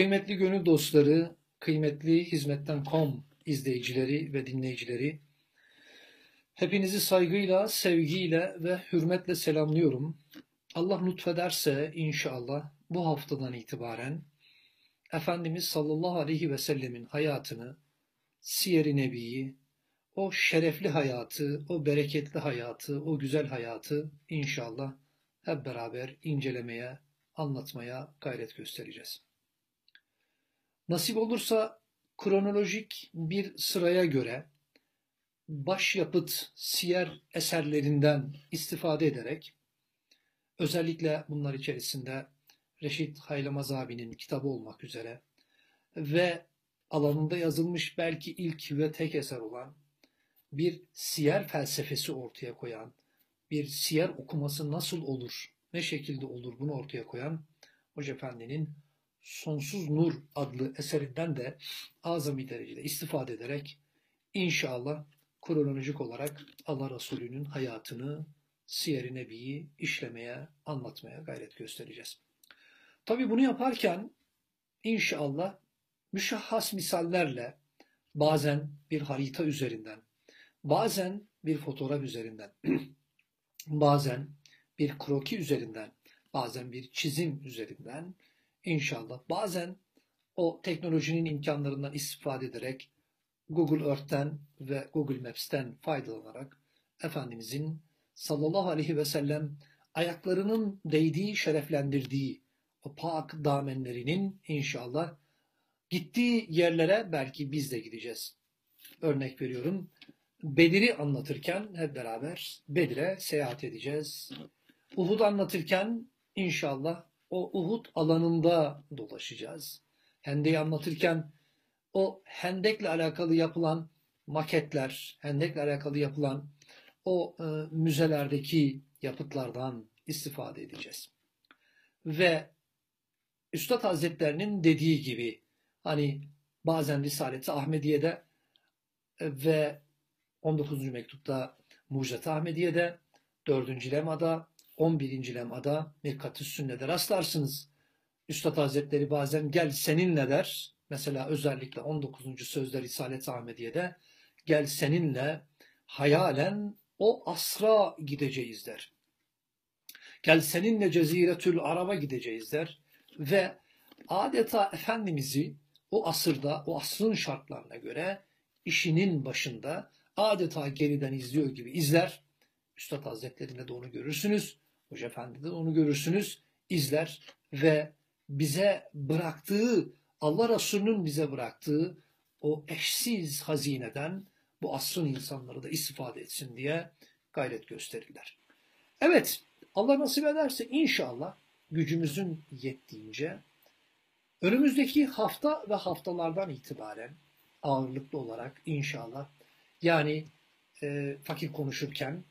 Kıymetli gönül dostları, kıymetli Hizmetten.com izleyicileri ve dinleyicileri, hepinizi saygıyla, sevgiyle ve hürmetle selamlıyorum. Allah lütfederse inşallah bu haftadan itibaren Efendimiz sallallahu aleyhi ve sellemin hayatını, siyer-i nebiyi, o şerefli hayatı, o bereketli hayatı, o güzel hayatı inşallah hep beraber incelemeye, anlatmaya gayret göstereceğiz. Nasip olursa kronolojik bir sıraya göre başyapıt siyer eserlerinden istifade ederek özellikle bunlar içerisinde Reşit Haylamaz abinin kitabı olmak üzere ve alanında yazılmış belki ilk ve tek eser olan bir siyer felsefesi ortaya koyan, bir siyer okuması nasıl olur, ne şekilde olur bunu ortaya koyan Hoca Efendi'nin Sonsuz Nur adlı eserinden de azami derecede istifade ederek inşallah kronolojik olarak Allah Resulü'nün hayatını, siyer-i nebiyi işlemeye, anlatmaya gayret göstereceğiz. Tabi bunu yaparken inşallah müşahhas misallerle bazen bir harita üzerinden, bazen bir fotoğraf üzerinden, bazen bir kroki üzerinden, bazen bir çizim üzerinden inşallah bazen o teknolojinin imkanlarından istifade ederek Google Earth'ten ve Google Maps'ten faydalanarak Efendimizin sallallahu aleyhi ve sellem ayaklarının değdiği, şereflendirdiği o pak damenlerinin inşallah gittiği yerlere belki biz de gideceğiz. Örnek veriyorum. Bedir'i anlatırken hep beraber Bedir'e seyahat edeceğiz. Uhud anlatırken inşallah o Uhud alanında dolaşacağız. Hendek'i anlatırken o hendekle alakalı yapılan maketler, hendekle alakalı yapılan o e, müzelerdeki yapıtlardan istifade edeceğiz. Ve Üstad Hazretlerinin dediği gibi hani bazen Risalet-i Ahmediye'de e, ve 19. mektupta Mucizet Ahmediye'de, 4. lemada, 11. lemada Mirkat-ı Sünne'de rastlarsınız. Üstad Hazretleri bazen gel seninle der. Mesela özellikle 19. sözde Risalet-i Ahmediye'de gel seninle hayalen o asra gideceğiz der. Gel seninle Ceziretül Arab'a gideceğiz der. Ve adeta Efendimiz'i o asırda, o asrın şartlarına göre işinin başında adeta geriden izliyor gibi izler. Üstad Hazretleri'nde de onu görürsünüz. Hoca Efendi'de de onu görürsünüz. izler ve bize bıraktığı, Allah Resulü'nün bize bıraktığı o eşsiz hazineden bu asrın insanları da istifade etsin diye gayret gösterirler. Evet, Allah nasip ederse inşallah gücümüzün yettiğince önümüzdeki hafta ve haftalardan itibaren ağırlıklı olarak inşallah yani e, fakir konuşurken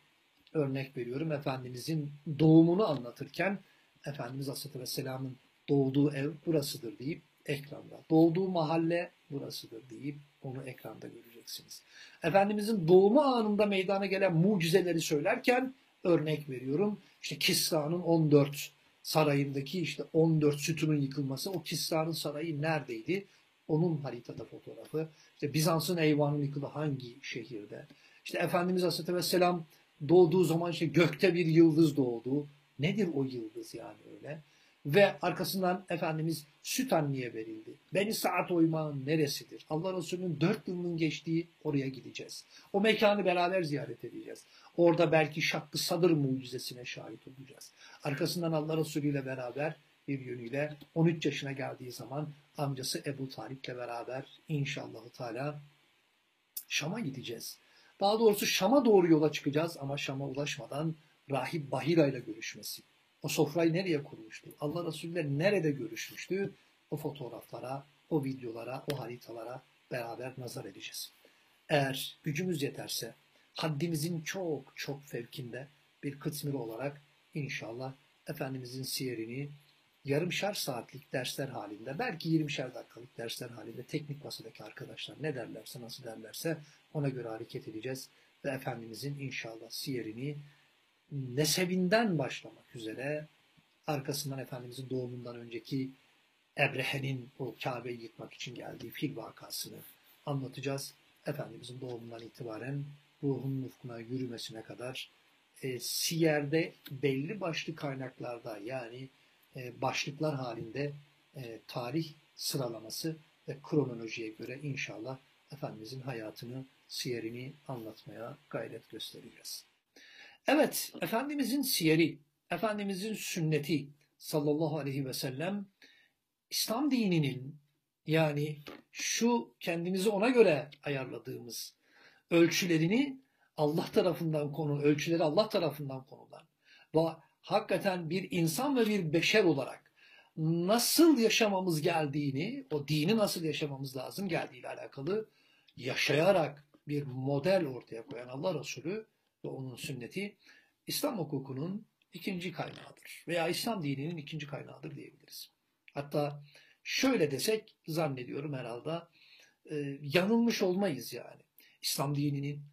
örnek veriyorum Efendimizin doğumunu anlatırken Efendimiz Aleyhisselatü Vesselam'ın doğduğu ev burasıdır deyip ekranda. Doğduğu mahalle burasıdır deyip onu ekranda göreceksiniz. Efendimizin doğumu anında meydana gelen mucizeleri söylerken örnek veriyorum. İşte Kisra'nın 14 sarayındaki işte 14 sütunun yıkılması. O Kisra'nın sarayı neredeydi? Onun haritada fotoğrafı. İşte Bizans'ın eyvanı yıkıldı hangi şehirde? İşte Efendimiz Aleyhisselatü Vesselam doğduğu zaman işte gökte bir yıldız doğdu. Nedir o yıldız yani öyle? Ve arkasından Efendimiz süt anneye verildi. Beni saat oymağın neresidir? Allah Resulü'nün dört yılının geçtiği oraya gideceğiz. O mekanı beraber ziyaret edeceğiz. Orada belki şakkı sadır mucizesine şahit olacağız. Arkasından Allah Resulü ile beraber bir yönüyle 13 yaşına geldiği zaman amcası Ebu Talip'le beraber inşallah Teala Şam'a gideceğiz. Daha doğrusu Şam'a doğru yola çıkacağız ama Şam'a ulaşmadan Rahip Bahira ile görüşmesi. O sofrayı nereye kurmuştu? Allah Resulü ile nerede görüşmüştü? O fotoğraflara, o videolara, o haritalara beraber nazar edeceğiz. Eğer gücümüz yeterse haddimizin çok çok fevkinde bir kısmı olarak inşallah Efendimizin siyerini yarımşar saatlik dersler halinde, belki 20'şer dakikalık dersler halinde teknik masadaki arkadaşlar ne derlerse, nasıl derlerse ona göre hareket edeceğiz. Ve Efendimizin inşallah siyerini nesebinden başlamak üzere arkasından Efendimizin doğumundan önceki Ebrehe'nin o Kabe'yi yıkmak için geldiği fil vakasını anlatacağız. Efendimizin doğumundan itibaren ruhun ufkuna yürümesine kadar e, siyerde belli başlı kaynaklarda yani e, başlıklar halinde e, tarih sıralaması ve kronolojiye göre inşallah Efendimizin hayatını, siyerini anlatmaya gayret göstereceğiz. Evet, Efendimizin siyeri, Efendimizin sünneti sallallahu aleyhi ve sellem İslam dininin yani şu kendimizi ona göre ayarladığımız ölçülerini Allah tarafından konu, ölçüleri Allah tarafından konulan ve hakikaten bir insan ve bir beşer olarak nasıl yaşamamız geldiğini, o dini nasıl yaşamamız lazım geldiğiyle alakalı yaşayarak bir model ortaya koyan Allah Resulü ve onun sünneti İslam hukukunun ikinci kaynağıdır veya İslam dininin ikinci kaynağıdır diyebiliriz. Hatta şöyle desek zannediyorum herhalde e, yanılmış olmayız yani. İslam dininin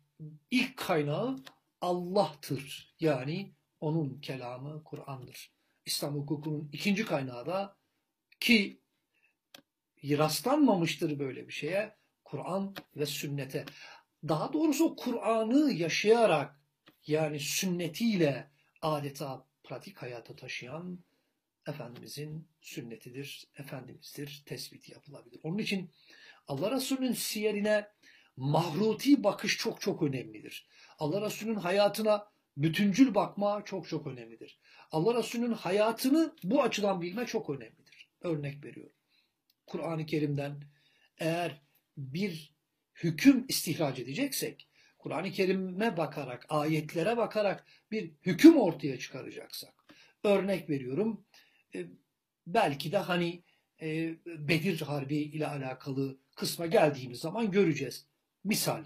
ilk kaynağı Allah'tır. Yani onun kelamı Kur'an'dır. İslam hukukunun ikinci kaynağı da ki rastlanmamıştır böyle bir şeye Kur'an ve sünnete. Daha doğrusu Kur'an'ı yaşayarak yani sünnetiyle adeta pratik hayata taşıyan Efendimizin sünnetidir, Efendimizdir, tespiti yapılabilir. Onun için Allah Resulü'nün siyerine mahruti bakış çok çok önemlidir. Allah Resulü'nün hayatına bütüncül bakma çok çok önemlidir. Allah Resulü'nün hayatını bu açıdan bilme çok önemlidir. Örnek veriyorum. Kur'an-ı Kerim'den eğer bir hüküm istihraç edeceksek, Kur'an-ı Kerim'e bakarak, ayetlere bakarak bir hüküm ortaya çıkaracaksak, örnek veriyorum, e, belki de hani e, Bedir Harbi ile alakalı kısma geldiğimiz zaman göreceğiz. Misal,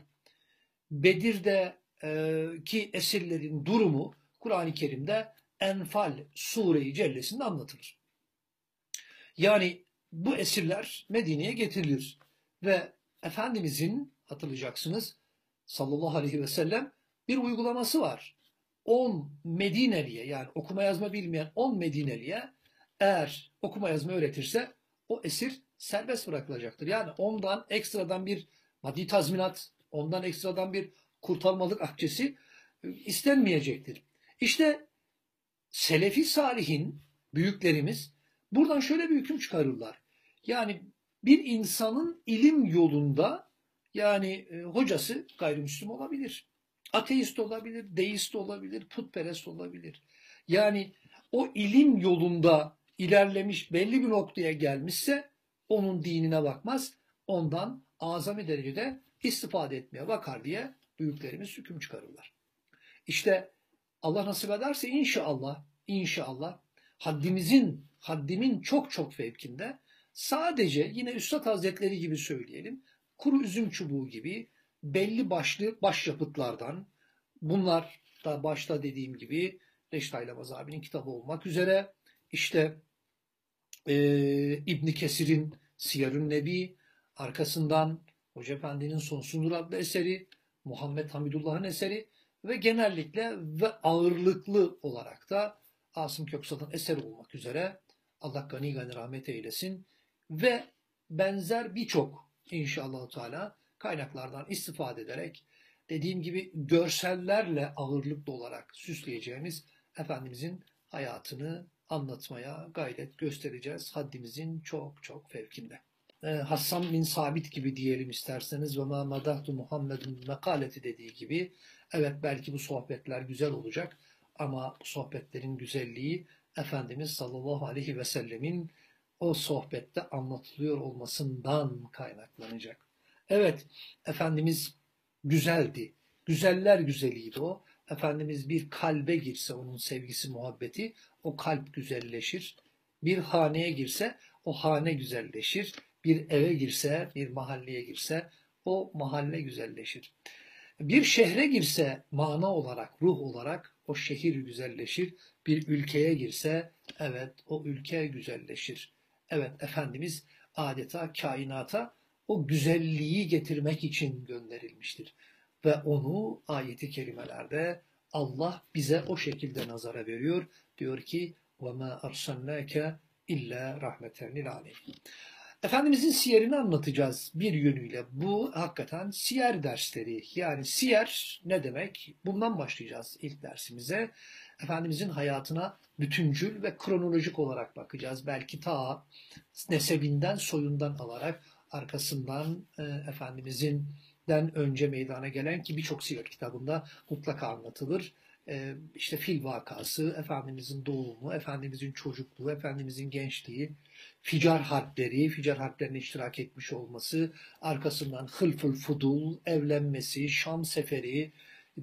Bedir'de e, ki esirlerin durumu Kur'an-ı Kerim'de Enfal Sure-i Cellesi'nde anlatılır. Yani bu esirler Medine'ye getirilir ve Efendimizin hatırlayacaksınız sallallahu aleyhi ve sellem bir uygulaması var. 10 Medineliye yani okuma yazma bilmeyen 10 Medineliye eğer okuma yazma öğretirse o esir serbest bırakılacaktır. Yani ondan ekstradan bir maddi tazminat, ondan ekstradan bir kurtarmalık akçesi e, istenmeyecektir. İşte Selefi Salihin büyüklerimiz buradan şöyle bir hüküm çıkarırlar. Yani bir insanın ilim yolunda yani e, hocası gayrimüslim olabilir. Ateist olabilir, deist olabilir, putperest olabilir. Yani o ilim yolunda ilerlemiş belli bir noktaya gelmişse onun dinine bakmaz. Ondan azami derecede istifade etmeye bakar diye büyüklerimiz hüküm çıkarırlar. İşte Allah nasip ederse inşallah, inşallah haddimizin, haddimin çok çok fevkinde sadece yine Üstad Hazretleri gibi söyleyelim, kuru üzüm çubuğu gibi belli başlı başyapıtlardan, bunlar da başta dediğim gibi Aylamaz abinin kitabı olmak üzere, işte e, İbni Kesir'in Siyarün Nebi, arkasından Hoca Efendi'nin Sonsundur adlı eseri, Muhammed Hamidullah'ın eseri ve genellikle ve ağırlıklı olarak da Asım Köksal'ın eseri olmak üzere Allah gani gani rahmet eylesin ve benzer birçok inşallah Teala kaynaklardan istifade ederek dediğim gibi görsellerle ağırlıklı olarak süsleyeceğimiz Efendimizin hayatını anlatmaya gayret göstereceğiz. Haddimizin çok çok fevkinde. Ee, Hassan bin Sabit gibi diyelim isterseniz ve ma madahtu Muhammed'in mekaleti dediği gibi evet belki bu sohbetler güzel olacak ama bu sohbetlerin güzelliği Efendimiz sallallahu aleyhi ve sellemin o sohbette anlatılıyor olmasından kaynaklanacak. Evet, Efendimiz güzeldi. Güzeller güzeliydi o. Efendimiz bir kalbe girse onun sevgisi, muhabbeti o kalp güzelleşir. Bir haneye girse o hane güzelleşir Bir eve girse, bir mahalleye girse o mahalle güzelleşir. Bir şehre girse mana olarak, ruh olarak o şehir güzelleşir. Bir ülkeye girse evet o ülke güzelleşir. Evet Efendimiz adeta kainata o güzelliği getirmek için gönderilmiştir. Ve onu ayeti kerimelerde Allah bize o şekilde nazara veriyor. Diyor ki وَمَا أَرْسَلْنَاكَ illa rahmeten lil alemin. Efendimizin siyerini anlatacağız bir yönüyle. Bu hakikaten siyer dersleri. Yani siyer ne demek? Bundan başlayacağız ilk dersimize. Efendimizin hayatına bütüncül ve kronolojik olarak bakacağız. Belki ta nesebinden, soyundan alarak arkasından e, Efendimizin den önce meydana gelen ki birçok siyer kitabında mutlaka anlatılır. E, işte fil vakası, Efendimizin doğumu, Efendimizin çocukluğu, Efendimizin gençliği, Ficar harpleri, Ficar harplerine iştirak etmiş olması, arkasından Hılful Fudul, evlenmesi, Şam seferi,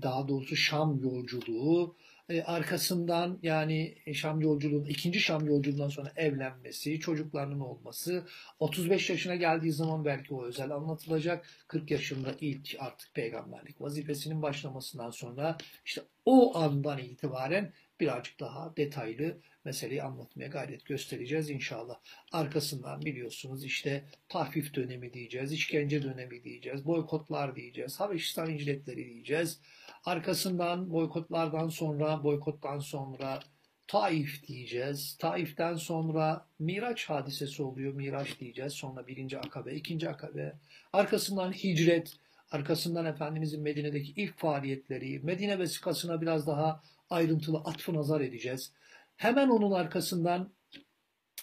daha doğrusu Şam yolculuğu, e, arkasından yani Şam yolculuğun ikinci Şam yolculuğundan sonra evlenmesi, çocuklarının olması, 35 yaşına geldiği zaman belki o özel anlatılacak. 40 yaşında ilk artık peygamberlik vazifesinin başlamasından sonra işte o andan itibaren birazcık daha detaylı meseleyi anlatmaya gayret göstereceğiz inşallah. Arkasından biliyorsunuz işte tahfif dönemi diyeceğiz, işkence dönemi diyeceğiz, boykotlar diyeceğiz, Habeşistan incletleri diyeceğiz. Arkasından boykotlardan sonra, boykottan sonra Taif diyeceğiz. Taif'ten sonra Miraç hadisesi oluyor. Miraç diyeceğiz. Sonra birinci akabe, ikinci akabe. Arkasından hicret. Arkasından Efendimizin Medine'deki ilk faaliyetleri. Medine vesikasına biraz daha ayrıntılı atfı nazar edeceğiz. Hemen onun arkasından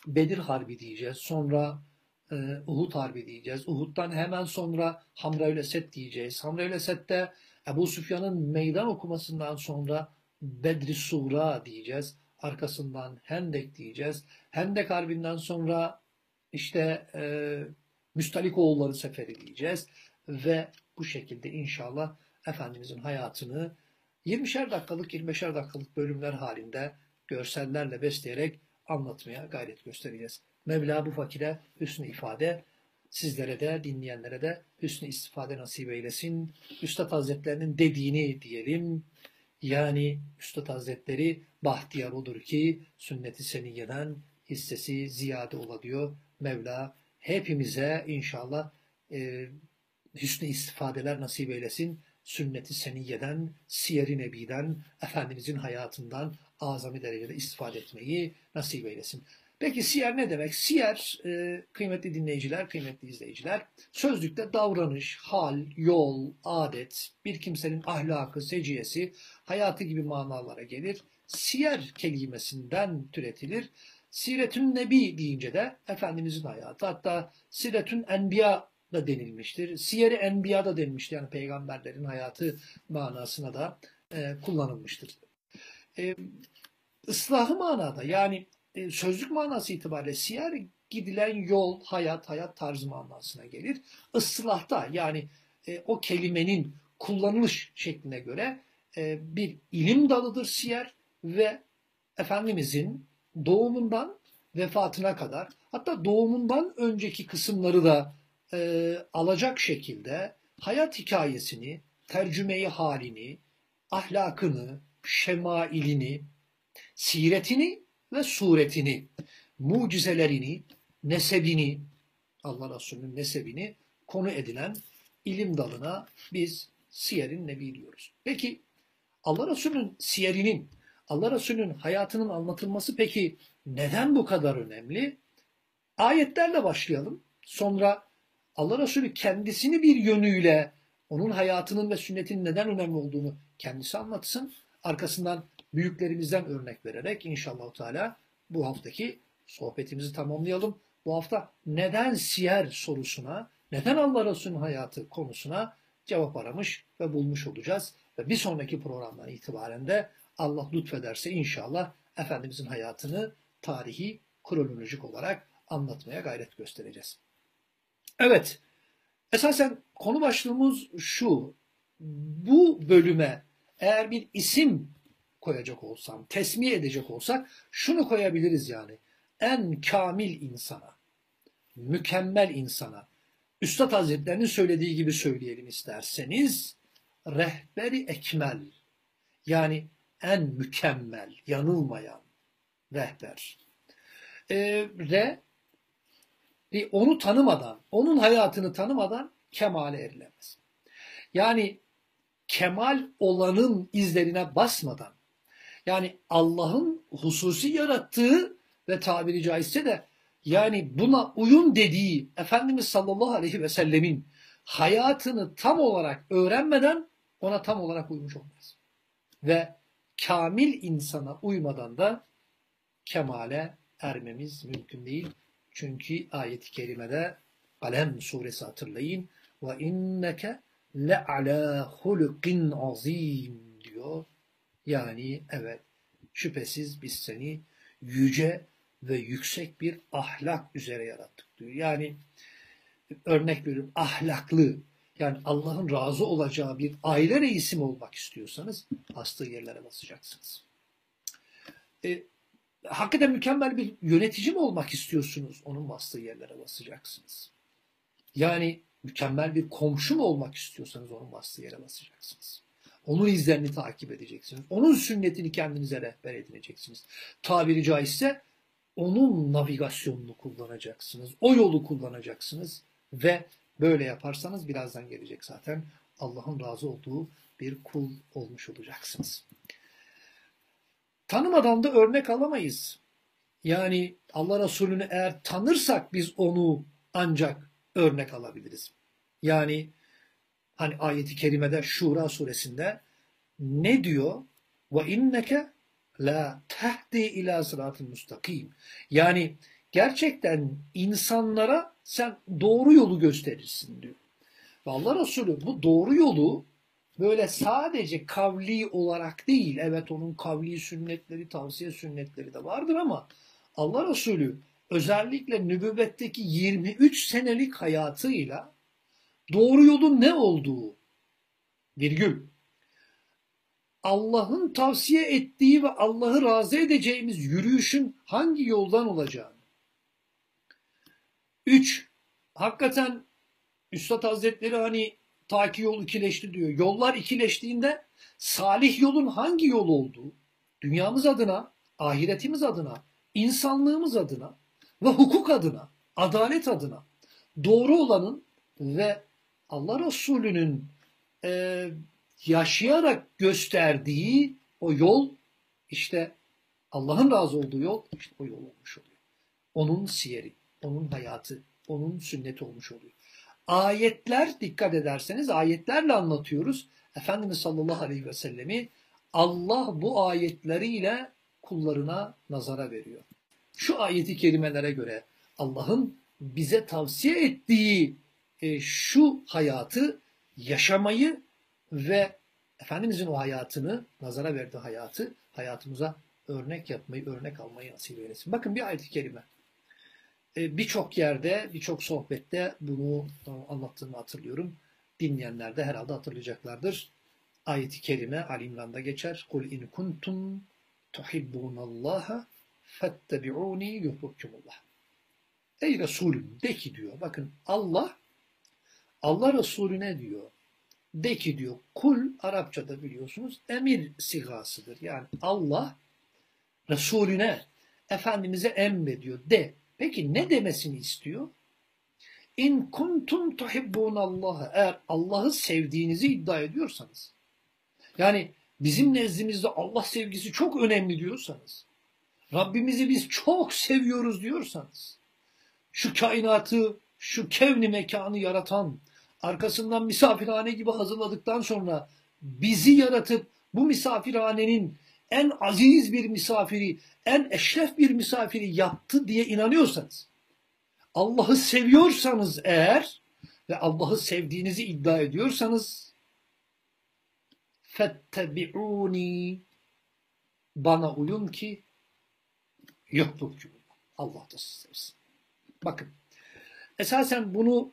Bedir Harbi diyeceğiz. Sonra e, Uhud Harbi diyeceğiz. Uhud'dan hemen sonra Hamraül Esed diyeceğiz. Hamraül Esed'de Ebu Süfyan'ın meydan okumasından sonra Bedri Sura diyeceğiz. Arkasından Hendek diyeceğiz. Hendek Harbi'nden sonra işte e, Müstalikoğulları Seferi diyeceğiz. Ve bu şekilde inşallah Efendimizin hayatını 20'şer dakikalık 25'er dakikalık bölümler halinde görsellerle besleyerek anlatmaya gayret göstereceğiz. Mevla bu fakire hüsnü ifade, sizlere de dinleyenlere de hüsnü istifade nasip eylesin. Üstad Hazretlerinin dediğini diyelim. Yani Üstad Hazretleri bahtiyar olur ki sünneti seniyeden hissesi ziyade ola diyor. Mevla hepimize inşallah e, hüsnü istifadeler nasip eylesin. Sünneti seniyeden, siyer-i nebiden, Efendimizin hayatından azami derecede istifade etmeyi nasip eylesin. Peki siyer ne demek? Siyer e, kıymetli dinleyiciler, kıymetli izleyiciler sözlükte davranış, hal, yol, adet, bir kimsenin ahlakı, seciyesi, hayatı gibi manalara gelir. Siyer kelimesinden türetilir. Siretün Nebi deyince de Efendimizin hayatı hatta Siretün Enbiya da denilmiştir. Siyer-i Enbiya da denilmiştir. Yani peygamberlerin hayatı manasına da e, kullanılmıştır. E, ıslahı manada yani e, sözlük manası itibariyle siyer gidilen yol, hayat, hayat tarzı manasına gelir. Islahta yani e, o kelimenin kullanılış şekline göre e, bir ilim dalıdır siyer ve Efendimizin doğumundan vefatına kadar hatta doğumundan önceki kısımları da e, alacak şekilde hayat hikayesini, tercümeyi halini, ahlakını, şemailini, siretini ve suretini, mucizelerini, nesebini, Allah Resulü'nün nesebini konu edilen ilim dalına biz siyerin nebi diyoruz. Peki Allah Resulü'nün siyerinin, Allah Resulü'nün hayatının anlatılması peki neden bu kadar önemli? Ayetlerle başlayalım. Sonra Allah Resulü kendisini bir yönüyle onun hayatının ve sünnetinin neden önemli olduğunu kendisi anlatsın. Arkasından büyüklerimizden örnek vererek inşallah Teala bu haftaki sohbetimizi tamamlayalım. Bu hafta neden siyer sorusuna, neden Allah Resulü'nün hayatı konusuna cevap aramış ve bulmuş olacağız. Ve bir sonraki programdan itibaren de Allah lütfederse inşallah Efendimizin hayatını tarihi, kronolojik olarak anlatmaya gayret göstereceğiz. Evet, esasen konu başlığımız şu. Bu bölüme eğer bir isim koyacak olsam, tesmiye edecek olsak şunu koyabiliriz yani. En kamil insana, mükemmel insana, Üstad Hazretlerinin söylediği gibi söyleyelim isterseniz, rehberi ekmel, yani en mükemmel, yanılmayan rehber. Ee, re, onu tanımadan, onun hayatını tanımadan kemale erilemez. Yani kemal olanın izlerine basmadan yani Allah'ın hususi yarattığı ve tabiri caizse de yani buna uyum dediği Efendimiz sallallahu aleyhi ve sellemin hayatını tam olarak öğrenmeden ona tam olarak uymuş olmaz. Ve kamil insana uymadan da kemale ermemiz mümkün değil. Çünkü ayet-i kerimede Kalem suresi hatırlayın. Ve inneke le ala hulukin azim diyor. Yani evet şüphesiz biz seni yüce ve yüksek bir ahlak üzere yarattık diyor. Yani örnek veriyorum ahlaklı yani Allah'ın razı olacağı bir aile reisi mi olmak istiyorsanız bastığı yerlere basacaksınız. E, hakikaten mükemmel bir yönetici mi olmak istiyorsunuz? Onun bastığı yerlere basacaksınız. Yani mükemmel bir komşu mu olmak istiyorsanız onun bastığı yere basacaksınız. Onun izlerini takip edeceksiniz. Onun sünnetini kendinize rehber edineceksiniz. Tabiri caizse onun navigasyonunu kullanacaksınız. O yolu kullanacaksınız ve böyle yaparsanız birazdan gelecek zaten Allah'ın razı olduğu bir kul olmuş olacaksınız. Tanımadan da örnek alamayız. Yani Allah Resulü'nü eğer tanırsak biz onu ancak örnek alabiliriz. Yani hani ayeti kerimede Şura suresinde ne diyor? Ve inneke la tehdi ila sıratın müstakim. Yani gerçekten insanlara sen doğru yolu gösterirsin diyor. Ve Allah Resulü bu doğru yolu böyle sadece kavli olarak değil, evet onun kavli sünnetleri, tavsiye sünnetleri de vardır ama Allah Resulü özellikle nübüvvetteki 23 senelik hayatıyla doğru yolun ne olduğu, virgül, Allah'ın tavsiye ettiği ve Allah'ı razı edeceğimiz yürüyüşün hangi yoldan olacağını. Üç, hakikaten Üstad Hazretleri hani ta yol ikileşti diyor. Yollar ikileştiğinde salih yolun hangi yol olduğu, dünyamız adına, ahiretimiz adına, insanlığımız adına ve hukuk adına, adalet adına doğru olanın ve Allah Resulü'nün e, yaşayarak gösterdiği o yol işte Allah'ın razı olduğu yol işte o yol olmuş oluyor. Onun siyeri, onun hayatı, onun sünneti olmuş oluyor. Ayetler dikkat ederseniz ayetlerle anlatıyoruz. Efendimiz sallallahu aleyhi ve sellemi Allah bu ayetleriyle kullarına nazara veriyor. Şu ayeti kerimelere göre Allah'ın bize tavsiye ettiği e, şu hayatı yaşamayı ve Efendimizin o hayatını, nazara verdiği hayatı hayatımıza örnek yapmayı, örnek almayı nasip eylesin. Bakın bir ayet-i kerime. E, birçok yerde, birçok sohbette bunu anlattığımı hatırlıyorum. Dinleyenler de herhalde hatırlayacaklardır. Ayet-i kerime Ali İmran'da geçer. Kul in kuntum tuhibbunallaha fettebi'uni yuhbukkumullah. Ey Resulüm de ki diyor. Bakın Allah Allah Resulüne diyor. De ki diyor. Kul Arapçada biliyorsunuz emir sigasıdır. Yani Allah Resulüne Efendimiz'e emrediyor. De. Peki ne demesini istiyor? İn kuntum tuhibbunallaha eğer Allah'ı sevdiğinizi iddia ediyorsanız yani bizim nezdimizde Allah sevgisi çok önemli diyorsanız Rabbimizi biz çok seviyoruz diyorsanız şu kainatı, şu kevni mekanı yaratan, arkasından misafirhane gibi hazırladıktan sonra bizi yaratıp bu misafirhanenin en aziz bir misafiri, en eşref bir misafiri yaptı diye inanıyorsanız, Allah'ı seviyorsanız eğer ve Allah'ı sevdiğinizi iddia ediyorsanız fettebi'uni bana uyun ki yoklukçu Allah da sevsin. Bakın esasen bunu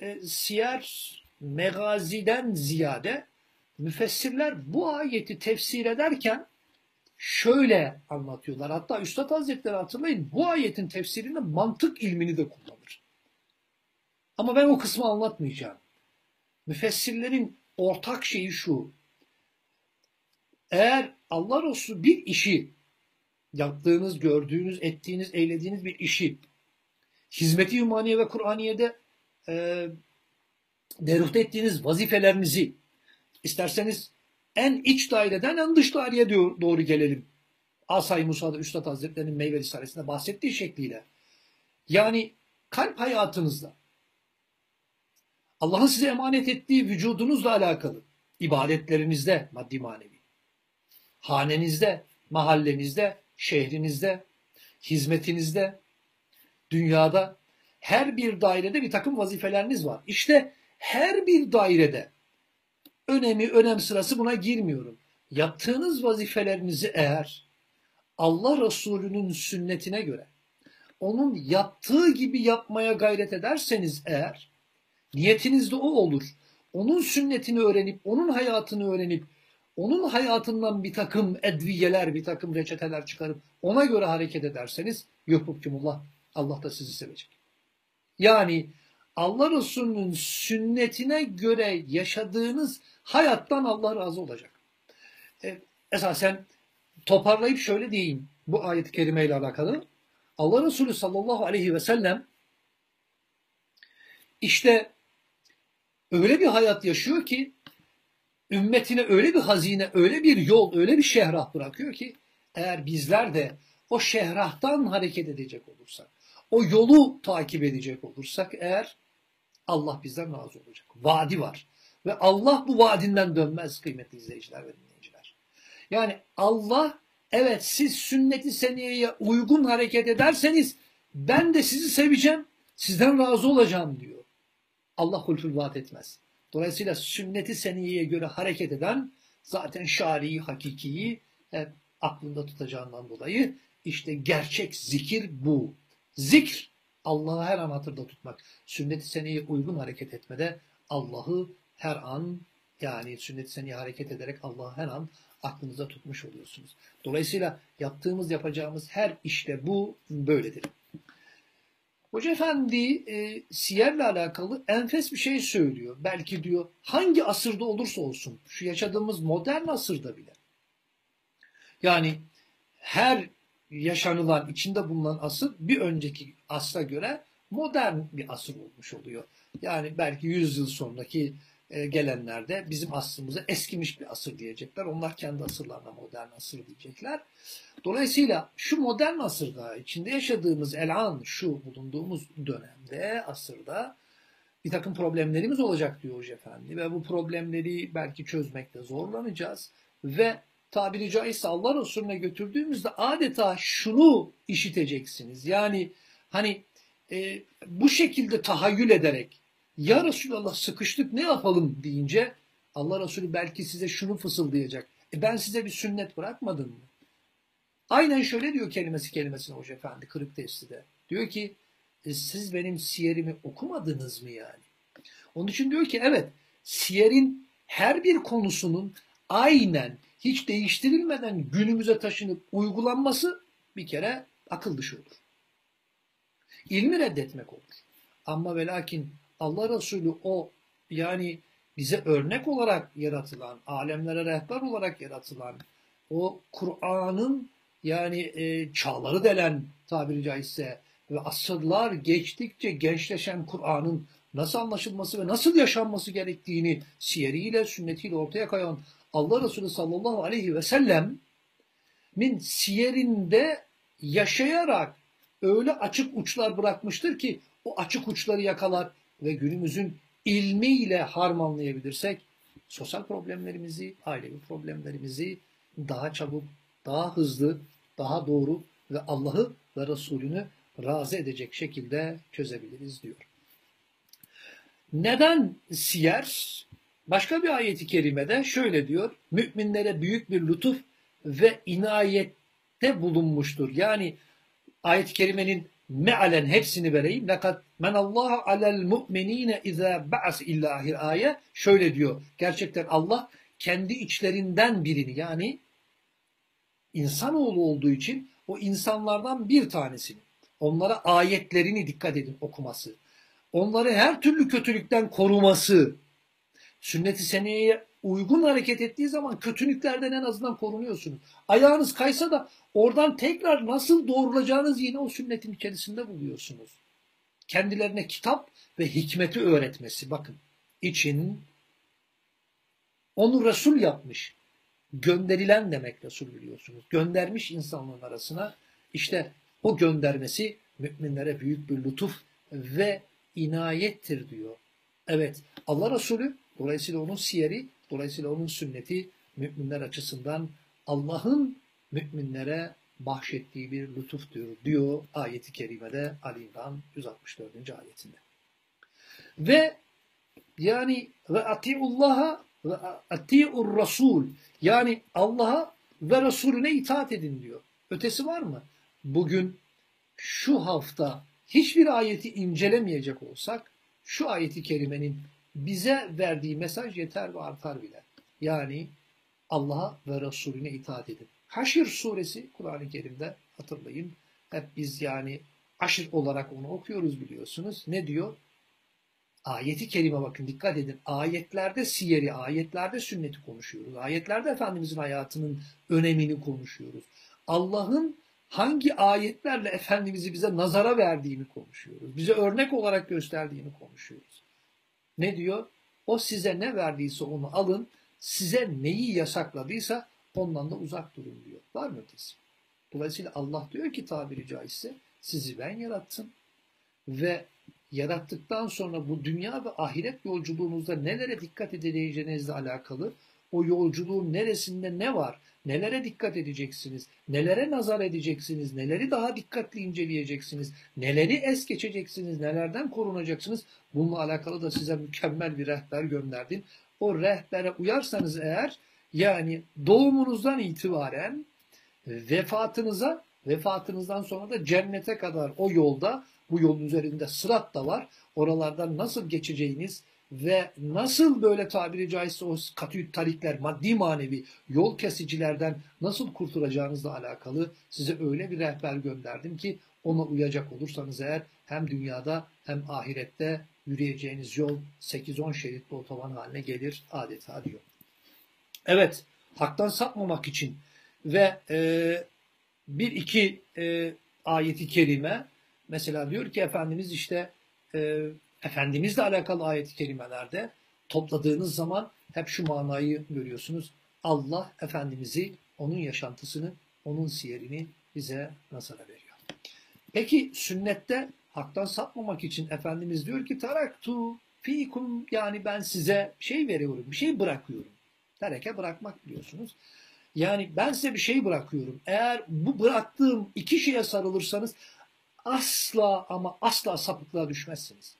e, siyer megaziden ziyade müfessirler bu ayeti tefsir ederken şöyle anlatıyorlar. Hatta Üstad Hazretleri hatırlayın bu ayetin tefsirinde mantık ilmini de kullanır. Ama ben o kısmı anlatmayacağım. Müfessirlerin ortak şeyi şu. Eğer Allah Resulü bir işi yaptığınız, gördüğünüz, ettiğiniz, eylediğiniz bir işi hizmeti ümaniye ve Kur'aniye'de e, deruhte ettiğiniz vazifelerinizi isterseniz en iç daireden en dış daireye doğru gelelim. Asay Musa'da Üstad Hazretleri'nin meyve risalesinde bahsettiği şekliyle yani kalp hayatınızda Allah'ın size emanet ettiği vücudunuzla alakalı ibadetlerinizde maddi manevi hanenizde, mahallenizde, şehrinizde, hizmetinizde, dünyada her bir dairede bir takım vazifeleriniz var. İşte her bir dairede önemi, önem sırası buna girmiyorum. Yaptığınız vazifelerinizi eğer Allah Resulü'nün sünnetine göre onun yaptığı gibi yapmaya gayret ederseniz eğer niyetiniz de o olur. Onun sünnetini öğrenip, onun hayatını öğrenip, onun hayatından bir takım edviyeler, bir takım reçeteler çıkarıp ona göre hareket ederseniz yuhbukkumullah Allah da sizi sevecek. Yani Allah Resulü'nün sünnetine göre yaşadığınız hayattan Allah razı olacak. E, esasen toparlayıp şöyle diyeyim bu ayet-i kerime ile alakalı. Allah Resulü sallallahu aleyhi ve sellem işte öyle bir hayat yaşıyor ki ümmetine öyle bir hazine, öyle bir yol, öyle bir şehrah bırakıyor ki eğer bizler de o şehrahtan hareket edecek olursak, o yolu takip edecek olursak eğer Allah bizden razı olacak. Vadi var. Ve Allah bu vaadinden dönmez kıymetli izleyiciler ve dinleyiciler. Yani Allah evet siz sünneti seniyeye uygun hareket ederseniz ben de sizi seveceğim, sizden razı olacağım diyor. Allah hulful vaat etmez. Dolayısıyla sünneti seniyeye göre hareket eden zaten şari'i, hakikiyi hep aklında tutacağından dolayı işte gerçek zikir bu. Zikr Allah'ı her an hatırda tutmak. Sünnet-i seniyeye uygun hareket etmede Allah'ı her an yani sünnet-i seniyeye hareket ederek Allah'ı her an aklınıza tutmuş oluyorsunuz. Dolayısıyla yaptığımız yapacağımız her işte bu böyledir. Hoca Efendi e, siyerle alakalı enfes bir şey söylüyor. Belki diyor hangi asırda olursa olsun şu yaşadığımız modern asırda bile. Yani her yaşanılan, içinde bulunan asır bir önceki asra göre modern bir asır olmuş oluyor. Yani belki 100 yıl sonraki e, gelenlerde bizim asrımıza eskimiş bir asır diyecekler. Onlar kendi asırlarına modern asır diyecekler. Dolayısıyla şu modern asırda içinde yaşadığımız elan şu bulunduğumuz dönemde asırda bir takım problemlerimiz olacak diyor Hoca Efendi ve bu problemleri belki çözmekte zorlanacağız ve tabiri caizse Allah Resulüne götürdüğümüzde adeta şunu işiteceksiniz. Yani hani e, bu şekilde tahayyül ederek ya Resulallah sıkıştık ne yapalım deyince Allah Resulü belki size şunu fısıldayacak. E ben size bir sünnet bırakmadım mı? Aynen şöyle diyor kelimesi kelimesine Hoca Efendi kırık testide. Diyor ki e, siz benim siyerimi okumadınız mı yani? Onun için diyor ki evet siyerin her bir konusunun aynen hiç değiştirilmeden günümüze taşınıp uygulanması bir kere akıl dışı olur. İlmi reddetmek olur. Ama ve lakin Allah Resulü o yani bize örnek olarak yaratılan, alemlere rehber olarak yaratılan o Kur'an'ın yani e, çağları delen tabiri caizse ve asırlar geçtikçe gençleşen Kur'an'ın nasıl anlaşılması ve nasıl yaşanması gerektiğini siyeriyle, sünnetiyle ortaya koyan Allah Resulü sallallahu aleyhi ve sellem min siyerinde yaşayarak öyle açık uçlar bırakmıştır ki o açık uçları yakalar ve günümüzün ilmiyle harmanlayabilirsek sosyal problemlerimizi, ailevi problemlerimizi daha çabuk, daha hızlı, daha doğru ve Allah'ı ve Resulünü razı edecek şekilde çözebiliriz diyor. Neden siyer? Başka bir ayeti kerimede şöyle diyor. Müminlere büyük bir lütuf ve inayette bulunmuştur. Yani ayet-i kerimenin mealen hepsini vereyim. Lekat men Allah alel mu'minine izâ ba'as illahir ayet. Şöyle diyor. Gerçekten Allah kendi içlerinden birini yani insanoğlu olduğu için o insanlardan bir tanesini onlara ayetlerini dikkat edin okuması. Onları her türlü kötülükten koruması. Sünnet-i seniyeye uygun hareket ettiği zaman kötülüklerden en azından korunuyorsunuz. Ayağınız kaysa da oradan tekrar nasıl doğrulacağınız yine o sünnetin içerisinde buluyorsunuz. Kendilerine kitap ve hikmeti öğretmesi bakın için onu Resul yapmış. gönderilen demek Resul biliyorsunuz. Göndermiş insanlığın arasına işte o göndermesi müminlere büyük bir lütuf ve inayettir diyor. Evet Allah Resulü dolayısıyla onun siyeri, dolayısıyla onun sünneti müminler açısından Allah'ın müminlere bahşettiği bir lütuf diyor, diyor ayeti kerimede Ali İmran 164. ayetinde. Ve yani ve atiullaha ve atiur rasul yani Allah'a ve Resulüne itaat edin diyor. Ötesi var mı? Bugün şu hafta hiçbir ayeti incelemeyecek olsak şu ayeti kerimenin bize verdiği mesaj yeter ve artar bile. Yani Allah'a ve Resulüne itaat edin. Haşr suresi Kur'an-ı Kerim'de hatırlayın. Hep biz yani aşır olarak onu okuyoruz biliyorsunuz. Ne diyor? Ayeti kerime bakın dikkat edin. Ayetlerde siyeri, ayetlerde sünneti konuşuyoruz. Ayetlerde Efendimizin hayatının önemini konuşuyoruz. Allah'ın hangi ayetlerle Efendimiz'i bize nazara verdiğini konuşuyoruz. Bize örnek olarak gösterdiğini konuşuyoruz. Ne diyor? O size ne verdiyse onu alın. Size neyi yasakladıysa ondan da uzak durun diyor. Var mı ötesi? Dolayısıyla Allah diyor ki tabiri caizse sizi ben yarattım ve yarattıktan sonra bu dünya ve ahiret yolculuğunuzda nelere dikkat edeceğinizle alakalı o yolculuğun neresinde ne var, nelere dikkat edeceksiniz, nelere nazar edeceksiniz, neleri daha dikkatli inceleyeceksiniz, neleri es geçeceksiniz, nelerden korunacaksınız? Bununla alakalı da size mükemmel bir rehber gönderdim. O rehbere uyarsanız eğer yani doğumunuzdan itibaren vefatınıza, vefatınızdan sonra da cennete kadar o yolda bu yolun üzerinde sırat da var. Oralardan nasıl geçeceğiniz ve nasıl böyle tabiri caizse o katüt tarikler, maddi manevi yol kesicilerden nasıl kurtulacağınızla alakalı size öyle bir rehber gönderdim ki ona uyacak olursanız eğer hem dünyada hem ahirette yürüyeceğiniz yol 8-10 şeritli otoban haline gelir adeta diyor. Evet, haktan sapmamak için ve e, bir iki e, ayeti kerime Mesela diyor ki Efendimiz işte e, Efendimizle alakalı ayet-i kerimelerde topladığınız zaman hep şu manayı görüyorsunuz. Allah Efendimiz'i, onun yaşantısını, onun siyerini bize nazara veriyor. Peki sünnette haktan sapmamak için Efendimiz diyor ki taraktu fikum yani ben size şey veriyorum, bir şey bırakıyorum. Tereke bırakmak biliyorsunuz. Yani ben size bir şey bırakıyorum. Eğer bu bıraktığım iki şeye sarılırsanız asla ama asla sapıklığa düşmezsiniz.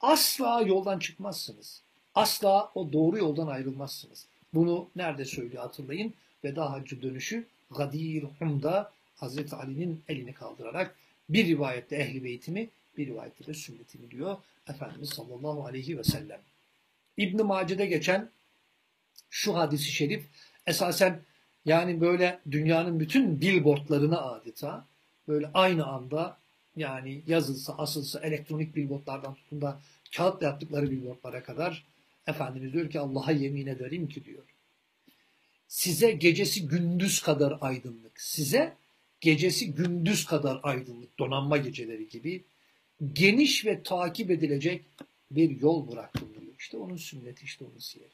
Asla yoldan çıkmazsınız. Asla o doğru yoldan ayrılmazsınız. Bunu nerede söylüyor hatırlayın. Veda Hacı dönüşü Gadir Hum'da Hazreti Ali'nin elini kaldırarak bir rivayette ehli beytimi, bir rivayette de sünnetimi diyor Efendimiz sallallahu aleyhi ve sellem. İbn-i Mace'de geçen şu hadisi şerif esasen yani böyle dünyanın bütün billboardlarına adeta böyle aynı anda yani yazılsa, asılsa elektronik billboardlardan tutun da kağıtla yaptıkları billboardlara kadar Efendimiz diyor ki Allah'a yemin ederim ki diyor. Size gecesi gündüz kadar aydınlık, size gecesi gündüz kadar aydınlık, donanma geceleri gibi geniş ve takip edilecek bir yol bıraktım diyor. İşte onun sünneti, işte onun siyeri.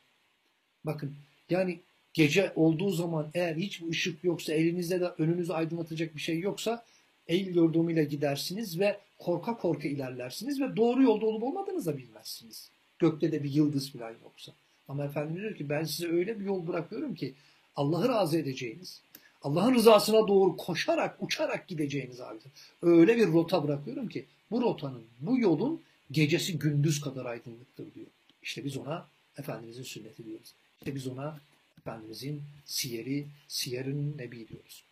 Bakın yani gece olduğu zaman eğer hiçbir ışık yoksa, elinizde de önünüzü aydınlatacak bir şey yoksa eğil yordamıyla gidersiniz ve korka korka ilerlersiniz ve doğru yolda olup olmadığınızı da bilmezsiniz. Gökte de bir yıldız falan yoksa. Ama Efendimiz diyor ki ben size öyle bir yol bırakıyorum ki Allah'ı razı edeceğiniz, Allah'ın rızasına doğru koşarak, uçarak gideceğiniz abi. Öyle bir rota bırakıyorum ki bu rotanın, bu yolun gecesi gündüz kadar aydınlıktır diyor. İşte biz ona Efendimizin sünneti diyoruz. İşte biz ona Efendimizin siyeri, siyerin nebi diyoruz.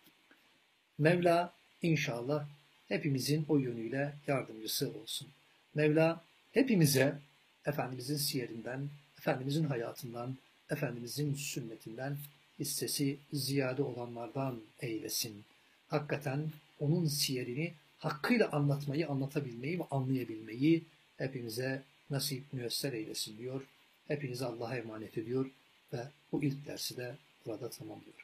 Mevla İnşallah hepimizin o yönüyle yardımcısı olsun. Mevla hepimize Efendimizin siyerinden, Efendimizin hayatından, Efendimizin sünnetinden hissesi ziyade olanlardan eylesin. Hakikaten onun siyerini hakkıyla anlatmayı, anlatabilmeyi ve anlayabilmeyi hepimize nasip müyesser eylesin diyor. Hepinizi Allah'a emanet ediyor ve bu ilk dersi de burada tamamlıyor.